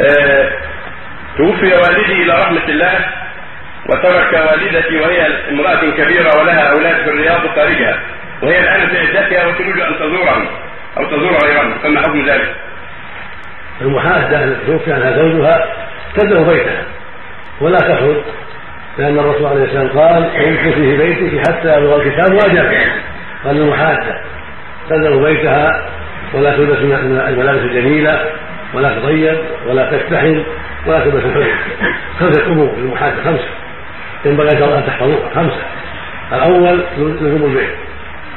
آه، توفي والدي إلى رحمه الله وترك والدتي وهي امرأة كبيرة ولها أولاد في الرياض وخارجها وهي الآن في عدتها وتريد أن تزورهم أو تزور غيرهم فما حكم ذلك؟ المحادة التي توفي عنها زوجها تبدأ بيتها. ولا تخرج لأن الرسول عليه السلام قال امكثي في بيتك حتى يبلغ الكتاب واجبك قال المحادة تبدأ بيتها ولا تلبس الملابس الجميلة. ولا تطيب ولا تكتحل ولا تلبس الحلي خمسة أمور للمحادة خمسة. ينبغي أن تحفظوها خمسة. الأول لزوم البيت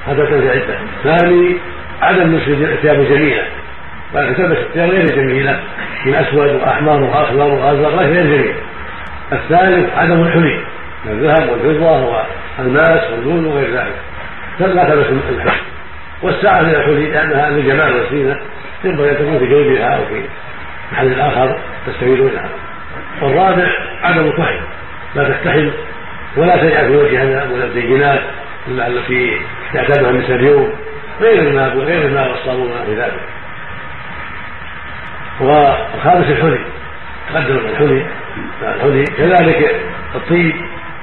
حتى تنزل عدة. الثاني عدم لبس الثياب الجميلة ولكن تلبس الثياب غير جميلة. من أسود وأحمر وأخضر وأزرق غير جميل. الثالث عدم الحلي. من الذهب والفضة والماس واللون وغير ذلك. لا تلبس الحلي والساعة من الحلي لأنها للجمال والزينة. ينبغي أن تكون في جيبها أو في محل آخر تستفيد منها. والرابع عدم الكحل لا تكتحل ولا تجعل في وجهها ولا الزينات التي تعتادها النساء اليوم. غير الماء غير الماء والصابون وما في ذلك. والخامس الحلي. تقدم الحلي. الحلي كذلك الطيب.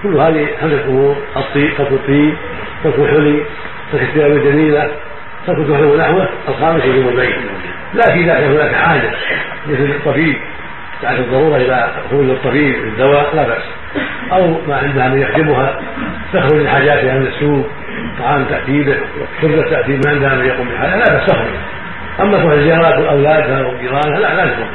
كل هذه خمسة أمور الطيب ترك الطيب. ترك الحلي. ترك الثياب الجميلة. ترك الكحل ونحوه الخامس يجب البيت لكن إذا كان هناك حاجة مثل الطبيب بعد الضرورة إلى خروج الطبيب الدواء لا بأس. أو ما عندها من يخدمها تخرج لحاجاتها من السوق طعام تأتي به تأتي ما عندها من يقوم بحاجة لا بأس تخرج. أما تروح زيارات أولادها وجيرانها لا لا تخرج